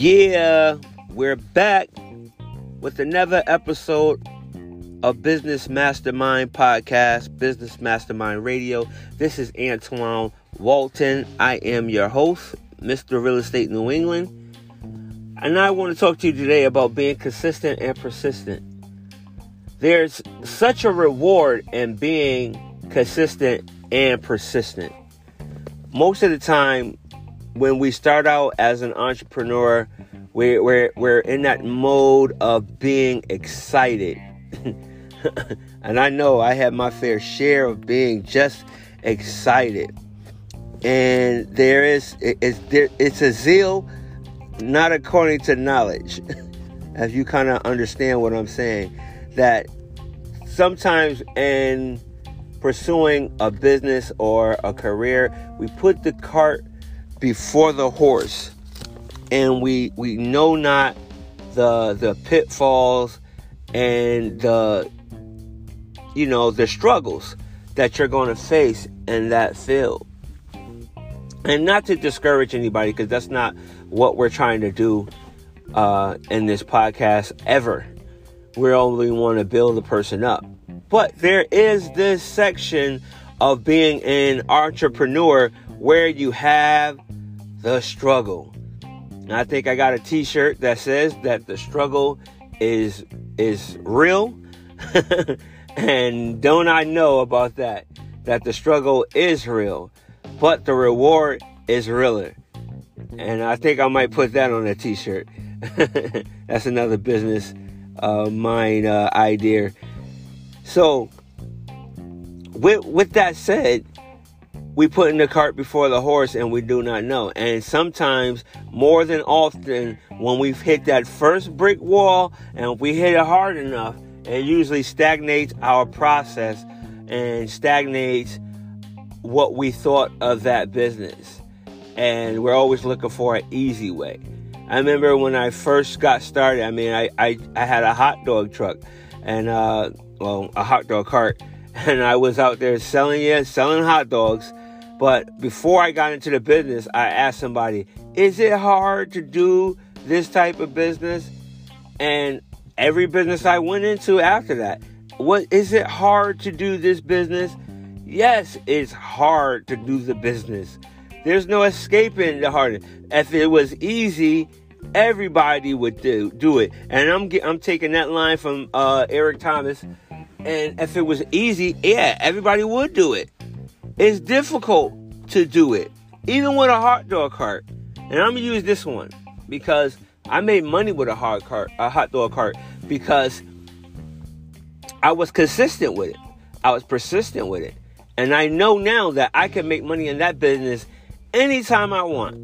Yeah, we're back with another episode of Business Mastermind Podcast, Business Mastermind Radio. This is Antoine Walton. I am your host, Mr. Real Estate New England. And I want to talk to you today about being consistent and persistent. There's such a reward in being consistent and persistent. Most of the time, when we start out as an entrepreneur, we're, we're, we're in that mode of being excited. and I know I have my fair share of being just excited. And there is, it's, it's a zeal not according to knowledge. As you kind of understand what I'm saying, that sometimes in pursuing a business or a career, we put the cart before the horse. And we we know not the the pitfalls and the you know the struggles that you're going to face in that field. And not to discourage anybody because that's not what we're trying to do uh, in this podcast ever. We only want to build the person up. But there is this section of being an entrepreneur where you have the struggle. And I think I got a t-shirt that says that the struggle is is real. and don't I know about that? That the struggle is real, but the reward is realer. And I think I might put that on a t-shirt. That's another business uh, mind uh, idea. So, with with that said, we put in the cart before the horse and we do not know. And sometimes, more than often, when we've hit that first brick wall and we hit it hard enough, it usually stagnates our process and stagnates what we thought of that business. And we're always looking for an easy way. I remember when I first got started, I mean, I, I, I had a hot dog truck and, uh, well, a hot dog cart. And I was out there selling it, selling hot dogs but before I got into the business, I asked somebody, is it hard to do this type of business? And every business I went into after that, what is it hard to do this business? Yes, it's hard to do the business. There's no escaping the hard. If it was easy, everybody would do do it. And I'm I'm taking that line from uh, Eric Thomas. And if it was easy, yeah, everybody would do it. It's difficult to do it, even with a hot dog cart. And I'm gonna use this one because I made money with a hot cart, a hot dog cart, because I was consistent with it. I was persistent with it. And I know now that I can make money in that business anytime I want.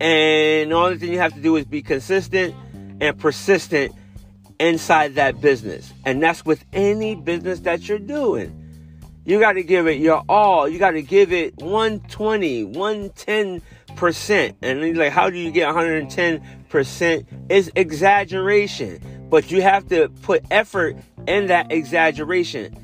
And all the only thing you have to do is be consistent and persistent inside that business. And that's with any business that you're doing. You got to give it your all. You got to give it 120, 110%. And like, how do you get 110%? It's exaggeration. But you have to put effort in that exaggeration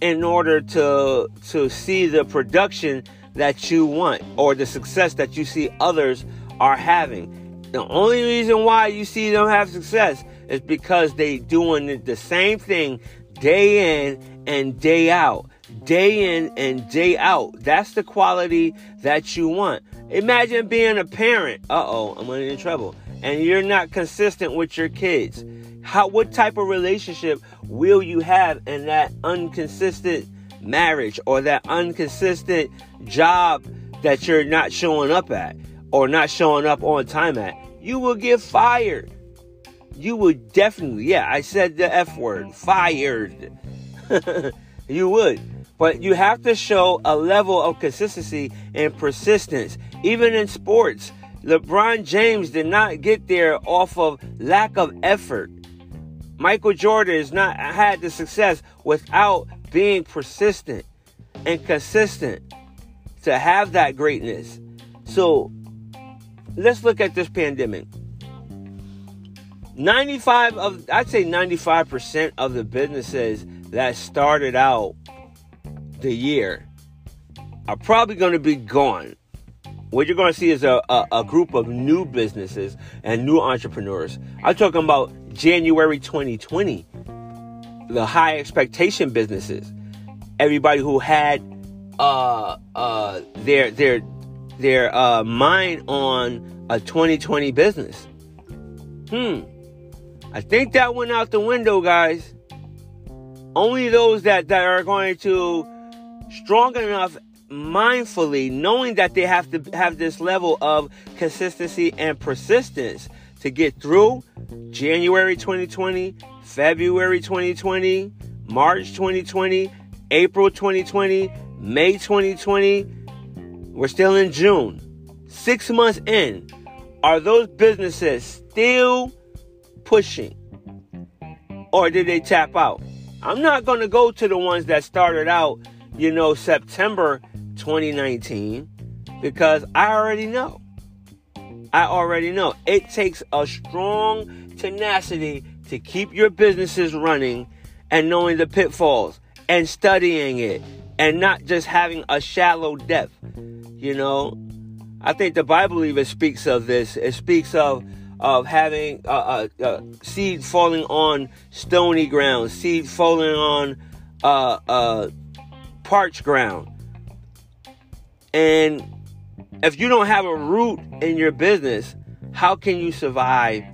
in order to to see the production that you want or the success that you see others are having. The only reason why you see them have success is because they doing the same thing day in and day out day in and day out. That's the quality that you want. Imagine being a parent. Uh oh, I'm in trouble. And you're not consistent with your kids. How what type of relationship will you have in that inconsistent marriage or that inconsistent job that you're not showing up at or not showing up on time at? You will get fired. You would definitely, yeah, I said the F word, fired. you would. But you have to show a level of consistency and persistence. Even in sports, LeBron James did not get there off of lack of effort. Michael Jordan has not had the success without being persistent and consistent to have that greatness. So let's look at this pandemic. 95 of I'd say 95% of the businesses that started out the year are probably going to be gone what you're going to see is a, a, a, group of new businesses and new entrepreneurs. I'm talking about January 2020, the high expectation businesses. Everybody who had uh, uh, their their their uh, mind on a 2020 business. Hmm. I think that went out the window, guys. Only those that, that are going to strong enough mindfully, knowing that they have to have this level of consistency and persistence to get through January 2020, February 2020, March 2020, April 2020, May 2020. We're still in June. Six months in. Are those businesses still pushing? Or did they tap out? I'm not going to go to the ones that started out, you know, September 2019 because I already know. I already know. It takes a strong tenacity to keep your businesses running and knowing the pitfalls and studying it and not just having a shallow depth. You know, I think the Bible even speaks of this. It speaks of of having a, uh, uh, uh, seed falling on stony ground, seed falling on uh, uh, parched ground. And if you don't have a root in your business, how can you survive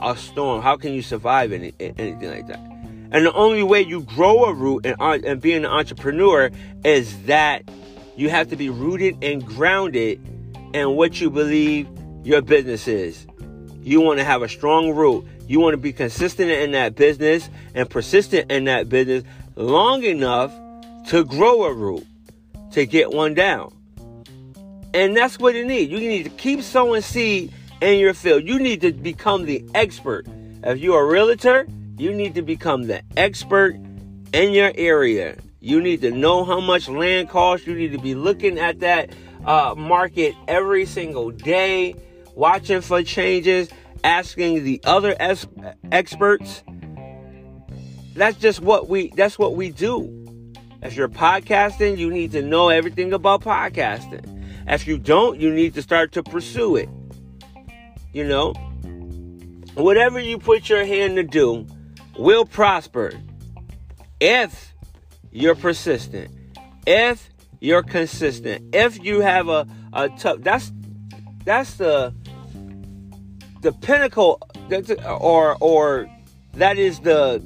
a storm? How can you survive any, anything like that? And the only way you grow a root and, and being an entrepreneur is that you have to be rooted and grounded in what you believe your business is. You want to have a strong root. You want to be consistent in that business and persistent in that business long enough to grow a root, to get one down. And that's what you need. You need to keep sowing seed in your field. You need to become the expert. If you're a realtor, you need to become the expert in your area. You need to know how much land costs. You need to be looking at that uh, market every single day watching for changes, asking the other es- experts. That's just what we that's what we do. If you're podcasting, you need to know everything about podcasting. If you don't, you need to start to pursue it. You know, whatever you put your hand to do will prosper if you're persistent, if you're consistent, if you have a, a tough that's that's the the pinnacle or or that is the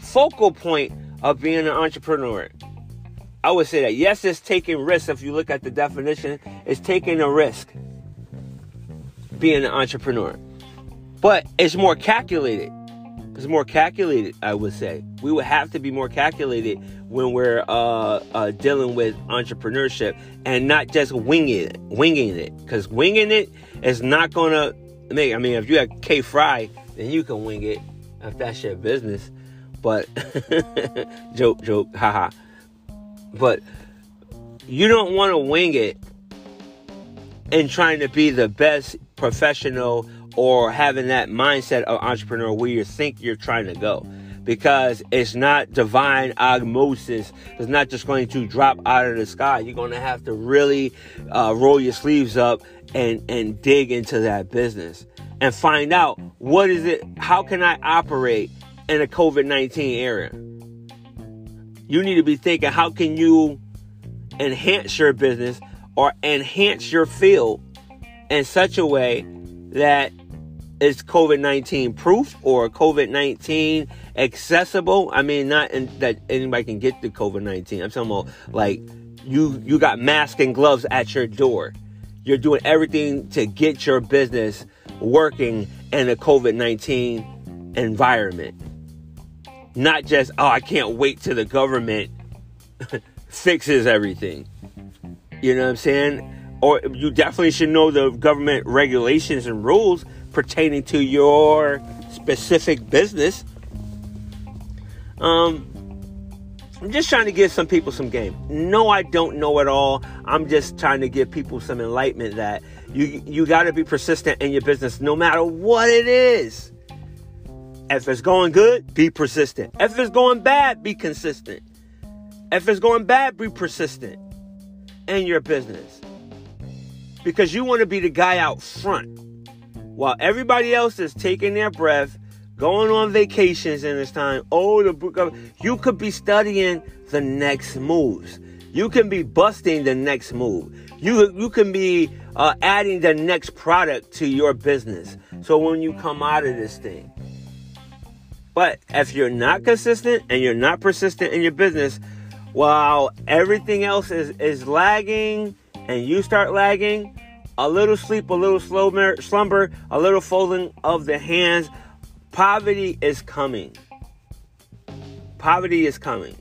focal point of being an entrepreneur. I would say that yes, it's taking risks. If you look at the definition, it's taking a risk being an entrepreneur, but it's more calculated. It's more calculated, I would say. We would have to be more calculated when we're uh, uh, dealing with entrepreneurship and not just winging it, winging it. Because winging it is not gonna make. I mean, if you have K Fry, then you can wing it if that's your business. But joke, joke, haha. But you don't want to wing it in trying to be the best professional or having that mindset of entrepreneur where you think you're trying to go because it's not divine osmosis. It's not just going to drop out of the sky. You're going to have to really uh, roll your sleeves up and and dig into that business and find out what is it. How can I operate in a COVID nineteen era? You need to be thinking how can you enhance your business or enhance your field in such a way that is COVID 19 proof or COVID 19 accessible? I mean, not in, that anybody can get the COVID 19. I'm talking about like you, you got masks and gloves at your door. You're doing everything to get your business working in a COVID 19 environment. Not just, oh, I can't wait till the government fixes everything. You know what I'm saying? Or you definitely should know the government regulations and rules pertaining to your specific business. Um, I'm just trying to give some people some game. No, I don't know it all. I'm just trying to give people some enlightenment that you you got to be persistent in your business no matter what it is. If it's going good, be persistent. If it's going bad, be consistent. If it's going bad, be persistent in your business. because you want to be the guy out front. While everybody else is taking their breath, going on vacations in this time, oh, the book of, you could be studying the next moves. You can be busting the next move. You, you can be uh, adding the next product to your business. So when you come out of this thing, but if you're not consistent and you're not persistent in your business, while everything else is, is lagging and you start lagging, a little sleep, a little slumber, a little folding of the hands, poverty is coming. Poverty is coming.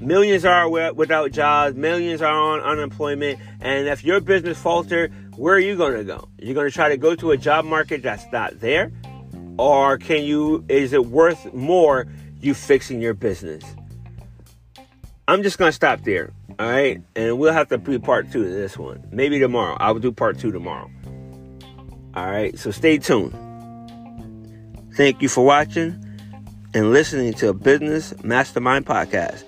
Millions are without jobs, millions are on unemployment, and if your business falter, where are you going to go? You're going to try to go to a job market that's not there? Or can you, is it worth more you fixing your business? I'm just going to stop there. All right. And we'll have to do part two of this one. Maybe tomorrow. I will do part two tomorrow. All right. So stay tuned. Thank you for watching and listening to a Business Mastermind podcast.